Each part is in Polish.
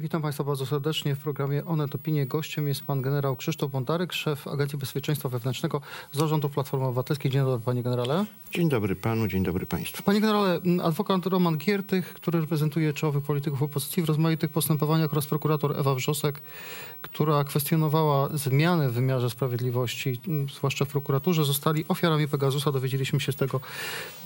Witam Państwa bardzo serdecznie w programie Onet Opinie. Gościem jest pan generał Krzysztof Bondarek, szef Agencji Bezpieczeństwa Wewnętrznego Zarządu Platformy Obywatelskiej. Dzień dobry panie generale. Dzień dobry panu, dzień dobry państwu. Panie generale, adwokat Roman Giertych, który reprezentuje czołowych polityków opozycji w rozmaitych postępowaniach oraz prokurator Ewa Wrzosek, która kwestionowała zmiany w wymiarze sprawiedliwości, zwłaszcza w prokuraturze, zostali ofiarami Pegasusa. Dowiedzieliśmy się z tego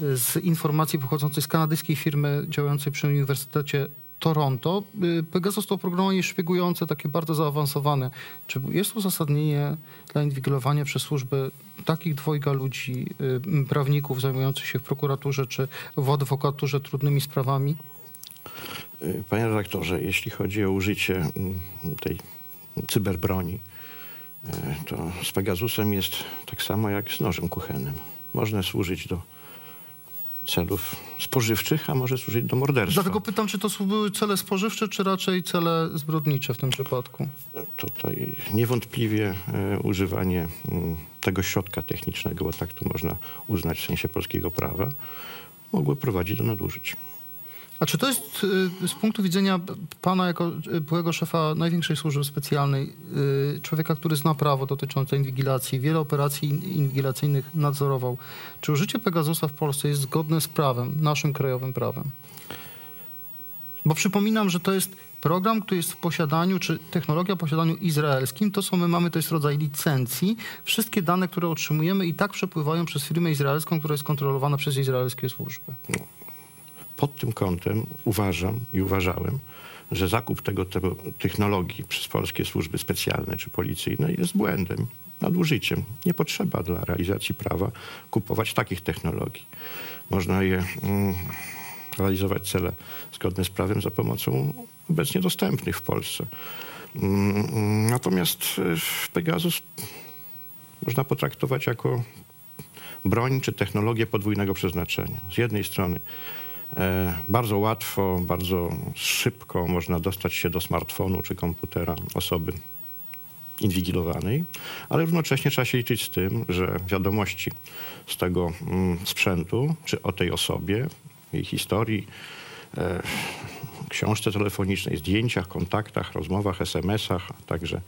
z informacji pochodzącej z kanadyjskiej firmy działającej przy Uniwersytecie Toronto. Pegasus to oprogramowanie szpiegujące, takie bardzo zaawansowane. Czy jest uzasadnienie dla inwigilowania przez służby takich dwojga ludzi, prawników zajmujących się w prokuraturze czy w adwokaturze trudnymi sprawami? Panie redaktorze, jeśli chodzi o użycie tej cyberbroni, to z Pegasusem jest tak samo jak z nożem kuchennym. Można służyć do celów spożywczych, a może służyć do morderstwa. Dlatego pytam, czy to były cele spożywcze, czy raczej cele zbrodnicze w tym przypadku? Tutaj niewątpliwie e, używanie m, tego środka technicznego, bo tak to można uznać w sensie polskiego prawa, mogło prowadzić do nadużyć. A czy to jest y, z punktu widzenia pana jako y, byłego szefa największej służby specjalnej, y, człowieka, który zna prawo dotyczące inwigilacji, wiele operacji inwigilacyjnych nadzorował, czy użycie Pegasusa w Polsce jest zgodne z prawem, naszym krajowym prawem? Bo przypominam, że to jest program, który jest w posiadaniu, czy technologia w posiadaniu izraelskim, to co my mamy, to jest rodzaj licencji. Wszystkie dane, które otrzymujemy i tak przepływają przez firmę izraelską, która jest kontrolowana przez izraelskie służby. Pod tym kątem uważam i uważałem, że zakup tego, tego technologii przez polskie służby specjalne czy policyjne jest błędem, nadużyciem. Nie potrzeba dla realizacji prawa kupować takich technologii. Można je mm, realizować cele zgodne z prawem za pomocą obecnie dostępnych w Polsce. Mm, natomiast Pegasus można potraktować jako broń czy technologię podwójnego przeznaczenia. Z jednej strony E, bardzo łatwo, bardzo szybko można dostać się do smartfonu czy komputera osoby inwigilowanej, ale równocześnie trzeba się liczyć z tym, że wiadomości z tego mm, sprzętu, czy o tej osobie, jej historii, e, książce telefonicznej, zdjęciach, kontaktach, rozmowach, SMS-ach, a także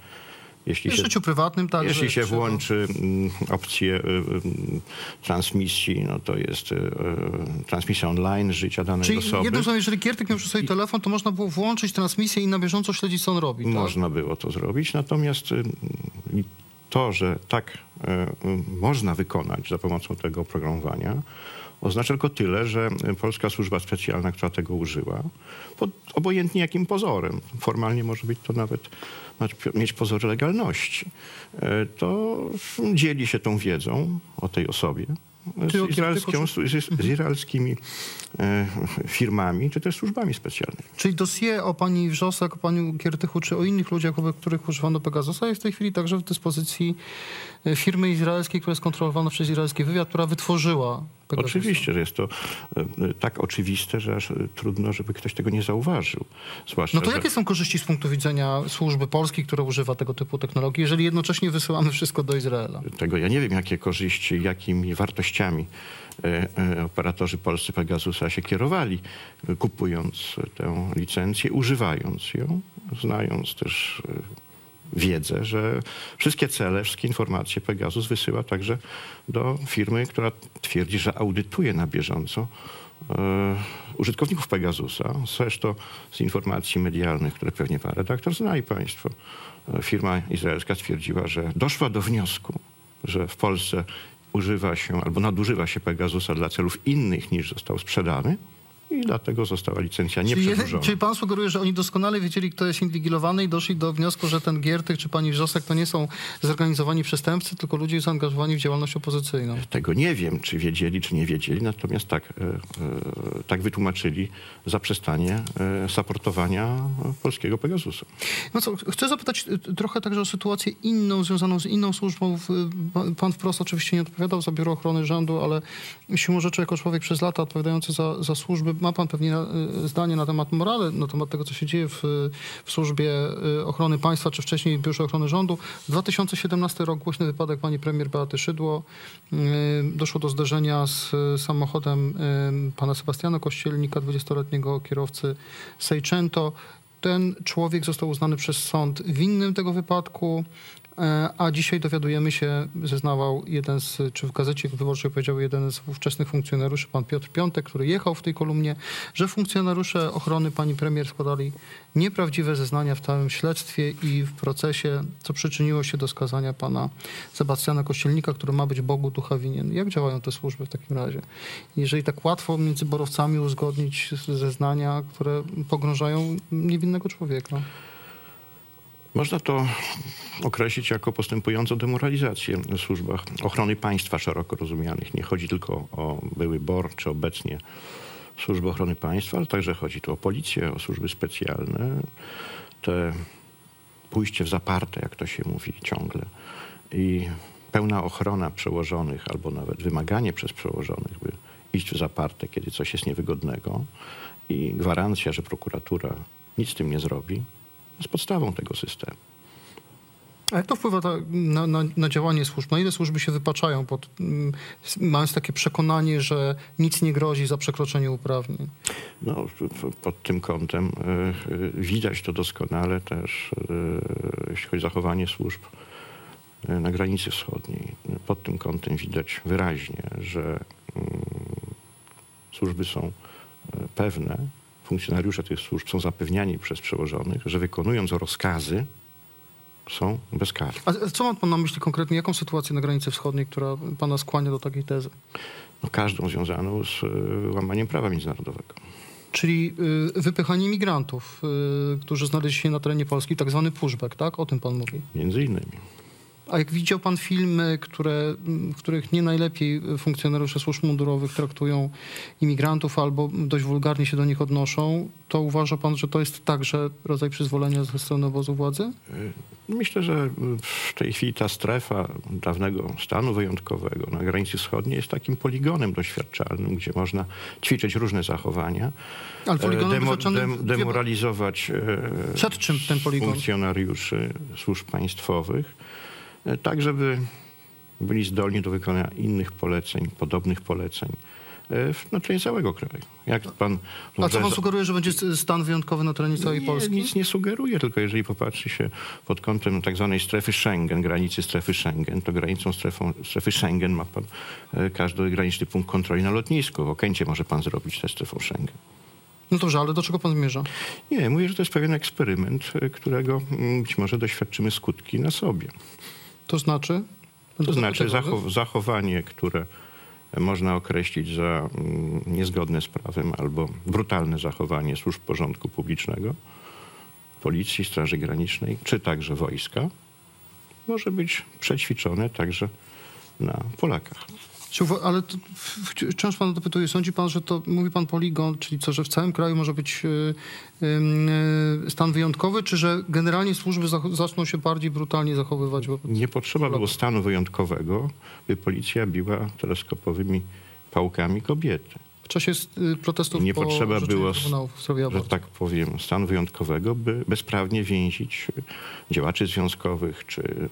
jeśli w się, życiu prywatnym także. Jeśli się włączy mm, opcję y, y, transmisji, no to jest y, transmisja online życia danej Czyli osoby. jednym słowem, jeżeli Kiertek miał przy sobie telefon, to można było włączyć transmisję i na bieżąco śledzić, co on robi. Tak? Można było to zrobić, natomiast to, że tak można wykonać za pomocą tego oprogramowania, oznacza tylko tyle, że polska służba specjalna, która tego użyła, pod obojętnie jakim pozorem, formalnie może być to nawet mieć pozory legalności, e, to dzieli się tą wiedzą o tej osobie z, izraelską, z izraelskimi e, firmami, czy też służbami specjalnymi. Czyli dosie o pani Wrzosek, o paniu Giertychu, czy o innych ludziach, o których używano Pegasusa jest w tej chwili także w dyspozycji e, firmy izraelskiej, która jest kontrolowana przez izraelski wywiad, która wytworzyła Oczywiście, że jest to e, tak oczywiste, że aż trudno, żeby ktoś tego nie zauważył. Zwłaszcza, no to jakie są korzyści z punktu widzenia służby polskiej, która używa tego typu technologii, jeżeli jednocześnie wysyłamy wszystko do Izraela? Tego ja nie wiem, jakie korzyści, jakimi wartościami e, e, operatorzy polscy Pegasusa się kierowali, kupując tę licencję, używając ją, znając też e, wiedzę, że wszystkie cele, wszystkie informacje Pegasus wysyła także do firmy, która twierdzi, że audytuje na bieżąco użytkowników Pegasusa. Zresztą z informacji medialnych, które pewnie pan redaktor zna i państwo, firma izraelska stwierdziła, że doszła do wniosku, że w Polsce używa się albo nadużywa się Pegasusa dla celów innych niż został sprzedany i dlatego została licencja nieprzedłużona. Czyli, czyli pan sugeruje, że oni doskonale wiedzieli, kto jest inwigilowany i doszli do wniosku, że ten Giertych czy pani Wrzosek to nie są zorganizowani przestępcy, tylko ludzie zaangażowani w działalność opozycyjną. Tego nie wiem, czy wiedzieli, czy nie wiedzieli, natomiast tak, e, e, tak wytłumaczyli zaprzestanie e, saportowania polskiego Pegasusa. No co, chcę zapytać trochę także o sytuację inną, związaną z inną służbą. Pan wprost oczywiście nie odpowiadał za Biuro Ochrony Rządu, ale siłą rzeczy jako człowiek przez lata odpowiadający za, za służby ma pan pewnie e, zdanie na temat morale, na temat tego, co się dzieje w, w służbie e, ochrony państwa, czy wcześniej w Biurze Ochrony Rządu. 2017 rok, głośny wypadek pani premier Beaty Szydło. E, doszło do zderzenia z samochodem pana Sebastiana Kościelnika, 20-letniego kierowcy Seicento. Ten człowiek został uznany przez sąd winnym tego wypadku, e, a dzisiaj dowiadujemy się, zeznawał jeden z, czy w gazecie wyborczej powiedział jeden z ówczesnych funkcjonariuszy, pan Piotr Piątek, który jechał w tej kolumnie, że funkcjonariusze ochrony pani premier składali nieprawdziwe zeznania w całym śledztwie i w procesie, co przyczyniło się do skazania pana Sebastiana Kościelnika, który ma być Bogu ducha winien. Jak działają te służby w takim razie? Jeżeli tak łatwo między borowcami uzgodnić zeznania, które pogrążają niewinnego człowieka. Można to określić jako postępującą demoralizację w służbach ochrony państwa szeroko rozumianych. Nie chodzi tylko o były BOR czy obecnie służby ochrony państwa, ale także chodzi tu o policję, o służby specjalne. Te pójście w zaparte, jak to się mówi ciągle, i pełna ochrona przełożonych, albo nawet wymaganie przez przełożonych, by iść w zaparte, kiedy coś jest niewygodnego i gwarancja, że prokuratura nic z tym nie zrobi, jest podstawą tego systemu. A jak to wpływa na, na, na, działanie służb? Na ile służby się wypaczają, pod, mm, mając takie przekonanie, że nic nie grozi za przekroczenie uprawnień? No, pod tym kątem y, y, widać to doskonale też, y, jeśli chodzi o zachowanie służb na granicy wschodniej. Pod tym kątem widać wyraźnie, że mm, służby są pewne, funkcjonariusze tych służb są zapewniani przez przełożonych, że wykonując rozkazy, są bezkarni. A co ma pan na myśli konkretnie? Jaką sytuację na granicy wschodniej, która pana skłania do takiej tezy? No, każdą związaną z łamaniem prawa międzynarodowego. Czyli y, wypychanie migrantów, y, którzy znaleźli się na terenie Polski, tak zwany pushback, tak? O tym pan mówi. Między innymi. A jak widział pan filmy, które, w których nie najlepiej funkcjonariusze służb mundurowych traktują imigrantów albo dość wulgarnie się do nich odnoszą, to uważa pan, że to jest także rodzaj przyzwolenia ze strony obozu władzy? Myślę, że w tej chwili ta strefa dawnego stanu wyjątkowego na granicy wschodniej jest takim poligonem doświadczalnym, gdzie można ćwiczyć różne zachowania. Ale poligonem demo, dem, demoralizować Przed czym ten poligon? funkcjonariuszy służb państwowych tak żeby byli zdolni do wykonania innych poleceń, podobnych poleceń na terenie całego kraju. Jak pan A co pan sugeruje, że będzie stan wyjątkowy na terenie całej nie, Polski? Nic nie sugeruje, tylko jeżeli popatrzy się pod kątem tak zwanej strefy Schengen, granicy strefy Schengen, to granicą strefą, strefy Schengen ma pan każdy graniczny punkt kontroli na lotnisku. W Okęcie może pan zrobić tę strefą Schengen. No dobrze, ale do czego pan zmierza? Nie, mówię, że to jest pewien eksperyment, którego być może doświadczymy skutki na sobie. To znaczy? To znaczy zachow zachowanie, które można określić za niezgodne z prawem albo brutalne zachowanie służb porządku publicznego, policji, Straży Granicznej, czy także wojska, może być przećwiczone także na Polakach. Ale to, wciąż pan dopytuje, sądzi pan, że to, mówi pan poligon, czyli co, że w całym kraju może być stan wyjątkowy, czy że generalnie służby zaczną się bardziej brutalnie zachowywać? Nie potrzeba było stanu wyjątkowego, by policja biła teleskopowymi pałkami kobiety. W czasie protestów Nie potrzeba było, że tak powiem, stanu wyjątkowego, by bezprawnie więzić działaczy związkowych czy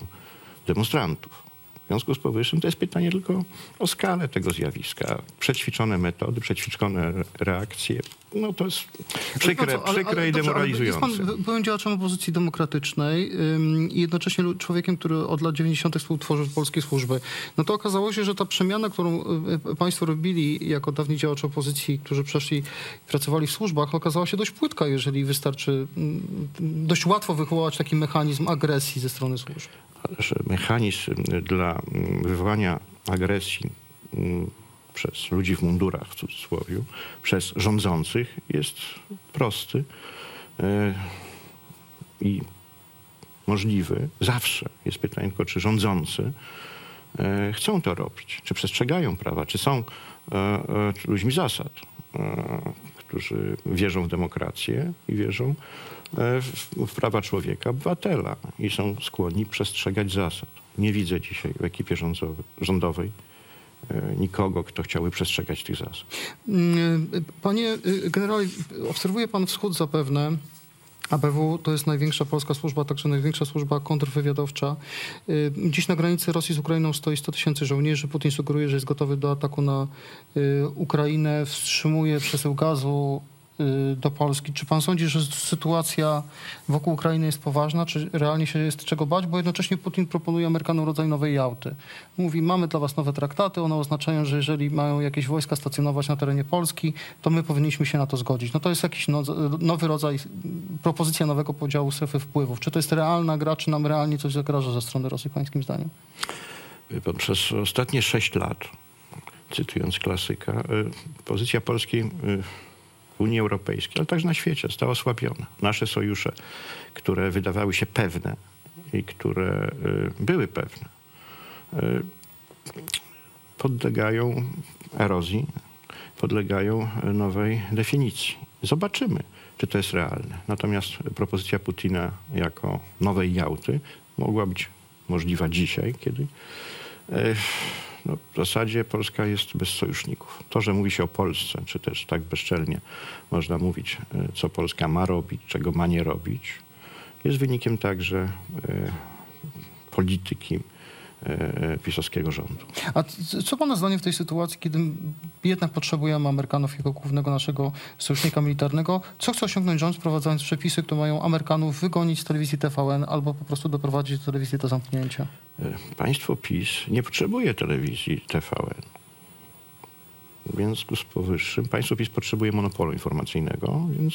demonstrantów. W związku z powyższym to jest pytanie tylko o skalę tego zjawiska. Przećwiczone metody, przećwiczone reakcje, no to jest przykre, co, ale, przykre ale, i demoralizujące. Jest pan opozycji demokratycznej ym, i jednocześnie człowiekiem, który od lat 90. współtworzył polskie służby. No to okazało się, że ta przemiana, którą państwo robili jako dawni działacze opozycji, którzy przeszli pracowali w służbach, okazała się dość płytka, jeżeli wystarczy dość łatwo wywołać taki mechanizm agresji ze strony służb mechanizm dla wywołania agresji przez ludzi w mundurach, w cudzysłowie, przez rządzących jest prosty i możliwy. Zawsze jest pytanie tylko, czy rządzący chcą to robić, czy przestrzegają prawa, czy są ludźmi zasad, którzy wierzą w demokrację i wierzą w prawa człowieka, obywatela i są skłonni przestrzegać zasad. Nie widzę dzisiaj w ekipie rządowej nikogo, kto chciałby przestrzegać tych zasad. Panie generale, obserwuje pan wschód zapewne. ABW to jest największa polska służba, także największa służba kontrwywiadowcza. Dziś na granicy Rosji z Ukrainą stoi 100 tysięcy żołnierzy. Putin sugeruje, że jest gotowy do ataku na Ukrainę, wstrzymuje przesył gazu y, do Polski. Czy pan sądzi, że sytuacja wokół Ukrainy jest poważna, czy realnie się jest czego bać? Bo jednocześnie Putin proponuje Amerykanom rodzaj nowej Jałty. Mówi, mamy dla was nowe traktaty, one oznaczają, że jeżeli mają jakieś wojska stacjonować na terenie Polski, to my powinniśmy się na to zgodzić. No to jest jakiś no, nowy rodzaj, propozycja nowego podziału strefy wpływów. Czy to jest realna gra, czy nam realnie coś zagraża ze strony Rosji, pańskim zdaniem? Wie pan, Przez ostatnie sześć lat, cytując klasyka, y, pozycja Polski y, Unii Europejskiej, ale także na świecie została osłabiona. Nasze sojusze, które wydawały się pewne i które y, były pewne, podlegają erozji, podlegają nowej definicji. Zobaczymy, czy to jest realne. Natomiast propozycja Putina jako nowej Jałty mogła być możliwa dzisiaj, kiedy e, no, w zasadzie Polska jest bez sojuszników. To, że mówi się o Polsce, czy też tak bezczelnie można mówić, e, co Polska ma robić, czego ma nie robić, jest wynikiem także e, polityki E, pisowskiego rządu. A co pana zdaniem w tej sytuacji, kiedy jednak potrzebujemy Amerykanów jako głównego naszego sojusznika militarnego, co chce osiągnąć rząd, wprowadzając przepisy, które mają Amerykanów wygonić z telewizji TVN albo po prostu doprowadzić do telewizji do zamknięcia? E, państwo PiS nie potrzebuje telewizji TVN. W związku z powyższym państwo PiS potrzebuje monopolu informacyjnego, więc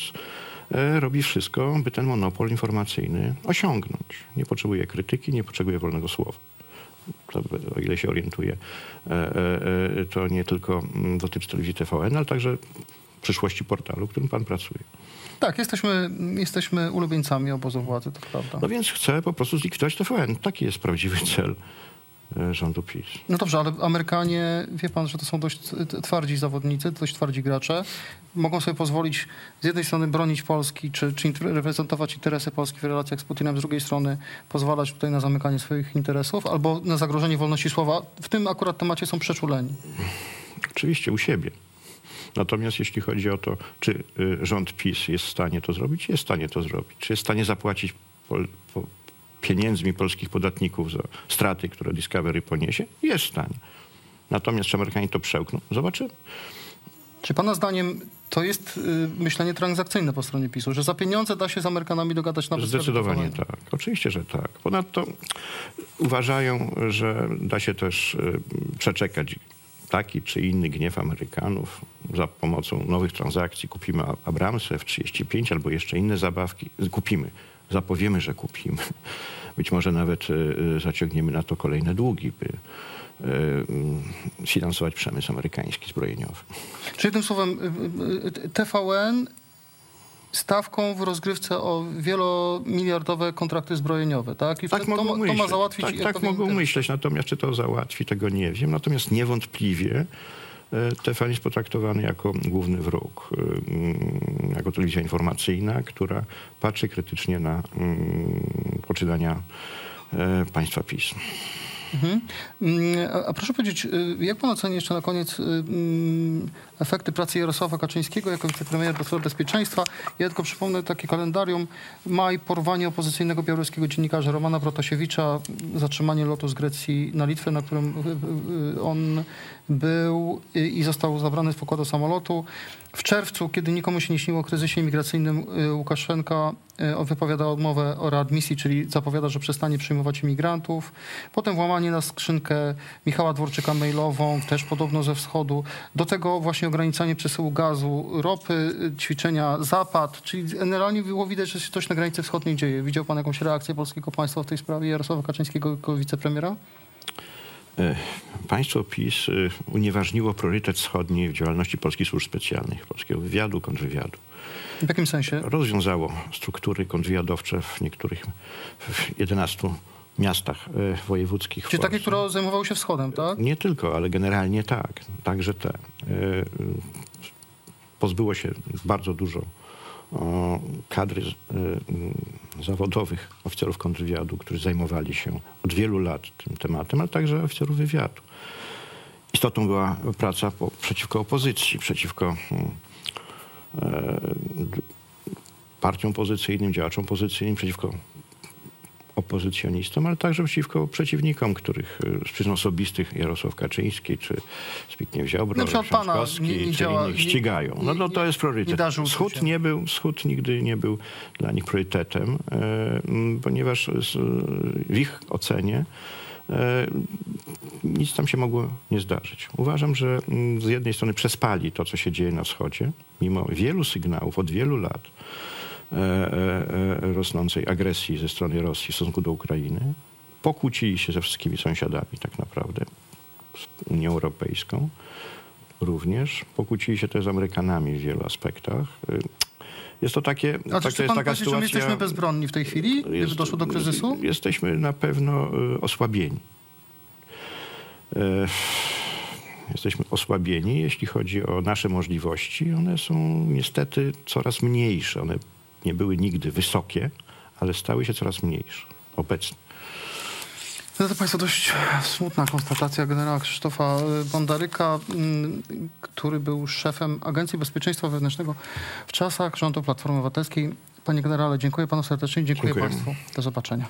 e, robi wszystko, by ten monopol informacyjny osiągnąć. Nie potrzebuje krytyki, nie potrzebuje wolnego słowa o ile się orientuję, e, e, e, to nie tylko dotyczy telewizji TVN, ale także przyszłości portalu, w którym pan pracuje. Tak, jesteśmy, jesteśmy ulubieńcami obozu władzy, to prawda. No więc chcę po prostu zlikwidować TVN. Taki jest prawdziwy cel rządu PiS. No dobrze, ale Amerykanie, wie pan, że to są dość twardzi zawodnicy, dość twardzi gracze. Mogą sobie pozwolić z jednej strony bronić Polski, czy, czy reprezentować interesy Polski w relacjach z Putinem, z drugiej strony pozwalać tutaj na zamykanie swoich interesów albo na zagrożenie wolności słowa. W tym akurat temacie są przeczuleni. Oczywiście u siebie. Natomiast jeśli chodzi o to, czy y, rząd PiS jest w stanie to zrobić, jest w stanie to zrobić. Czy jest w stanie zapłacić pol, po, pieniędzmi polskich podatników za straty, które Discovery poniesie, jest w stanie. Natomiast czy Amerykanie to przełkną? Zobaczymy. Czy pana zdaniem to jest y, myślenie transakcyjne po stronie PiSu, że za pieniądze da się z Amerykanami dogadać na Zdecydowanie tak. Oczywiście, że tak. Ponadto uważają, że da się też y, przeczekać taki czy inny gniew Amerykanów za pomocą nowych transakcji. Kupimy Abramsy F-35 albo jeszcze inne zabawki. Kupimy zapowiemy, że kupimy. Być może nawet e, e, zaciągniemy na to kolejne długi, by e, finansować przemysł amerykański zbrojeniowy. Czyli tym słowem TVN stawką w rozgrywce o wielomiliardowe kontrakty zbrojeniowe, tak? I tak to, to, ma załatwić... Tak, tak mogą myśleć, natomiast czy to załatwi, tego nie wiem. Natomiast niewątpliwie TVN jest potraktowany jako główny wróg, e, mm, jako telewizja informacyjna, która patrzy krytycznie na mm, poczynania e, państwa PiS. Mhm. Mm, a, proszę powiedzieć, jak pan oceni jeszcze na koniec efekty pracy Jarosława Kaczyńskiego jako wicepremiera do spraw bezpieczeństwa? Ja tylko przypomnę takie kalendarium. Maj, porwanie opozycyjnego białoruskiego dziennikarza Romana Protasiewicza, zatrzymanie lotu z Grecji na Litwę, na którym on był i został zabrany z pokładu samolotu. W czerwcu, kiedy nikomu się nie śniło o kryzysie imigracyjnym, y, Łukaszenka y, wypowiada odmowę o readmisji, czyli zapowiada, że przestanie przyjmować imigrantów. Potem włamanie na skrzynkę Michała Dworczyka mailową, też podobno ze wschodu. Do tego właśnie ograniczanie przesyłu gazu, ropy, y, ćwiczenia zapad, czyli generalnie było widać, że się coś na granicy wschodniej dzieje. Widział pan jakąś reakcję polskiego państwa w tej sprawie Jarosława Kaczyńskiego jako wicepremiera? E, państwo PiS e, unieważniło priorytet wschodni w działalności polskich służb specjalnych, polskiego wywiadu, kontrwywiadu. W jakim sensie? Rozwiązało struktury kontrwywiadowcze w niektórych, w 11 miastach e, wojewódzkich. Czy takie, które zajmowały się wschodem, tak? Nie tylko, ale generalnie tak. Także te. Pozbyło się bardzo dużo kadry e, zawodowych oficerów kontrwywiadu, którzy zajmowali się od wielu lat tym tematem, ale także oficerów wywiadu. Istotą była praca po, przeciwko opozycji, przeciwko e, partiom opozycyjnym, działaczom opozycyjnym, przeciwko opozycjonistom, ale także przeciwko przeciwnikom, których y, z przyczyn osobistych Jarosław Kaczyński czy Zbigniew Ziobro, nie- nie czy innych nie- ścigają. No, no to jest nie priorytet. darzy Wschód nie był, Wschód nigdy nie był dla nich priorytetem, m, ponieważ w ich ocenie e, nic tam się mogło nie zdarzyć. Uważam, że mm, z jednej strony przespali to, co się dzieje na wschodzie, mimo wielu sygnałów od wielu lat rosnącej agresji ze strony Rosji w stosunku do Ukrainy. Pokłócili się ze wszystkimi sąsiadami tak naprawdę, z Unią Europejską również. Pokłócili się też z Amerykanami w wielu aspektach. Jest to takie, A czy taka, chce jest pan taka powiedzieć, że my sytuacja... jesteśmy bezbronni w tej chwili, gdyby jest- doszło do kryzysu? Jesteśmy na pewno osłabieni. E, Jesteśmy osłabieni, jeśli chodzi o nasze możliwości. One są niestety coraz mniejsze. One nie były nigdy wysokie, ale stały się coraz mniejsze obecnie. No to Państwo dość smutna konstatacja generała Krzysztofa Bondaryka, mm, który był szefem Agencji Bezpieczeństwa Wewnętrznego w czasach rządu Platformy Obywatelskiej. Panie generale, dziękuję panu serdecznie, dziękuję, Dziękuję. państwu. Do zobaczenia.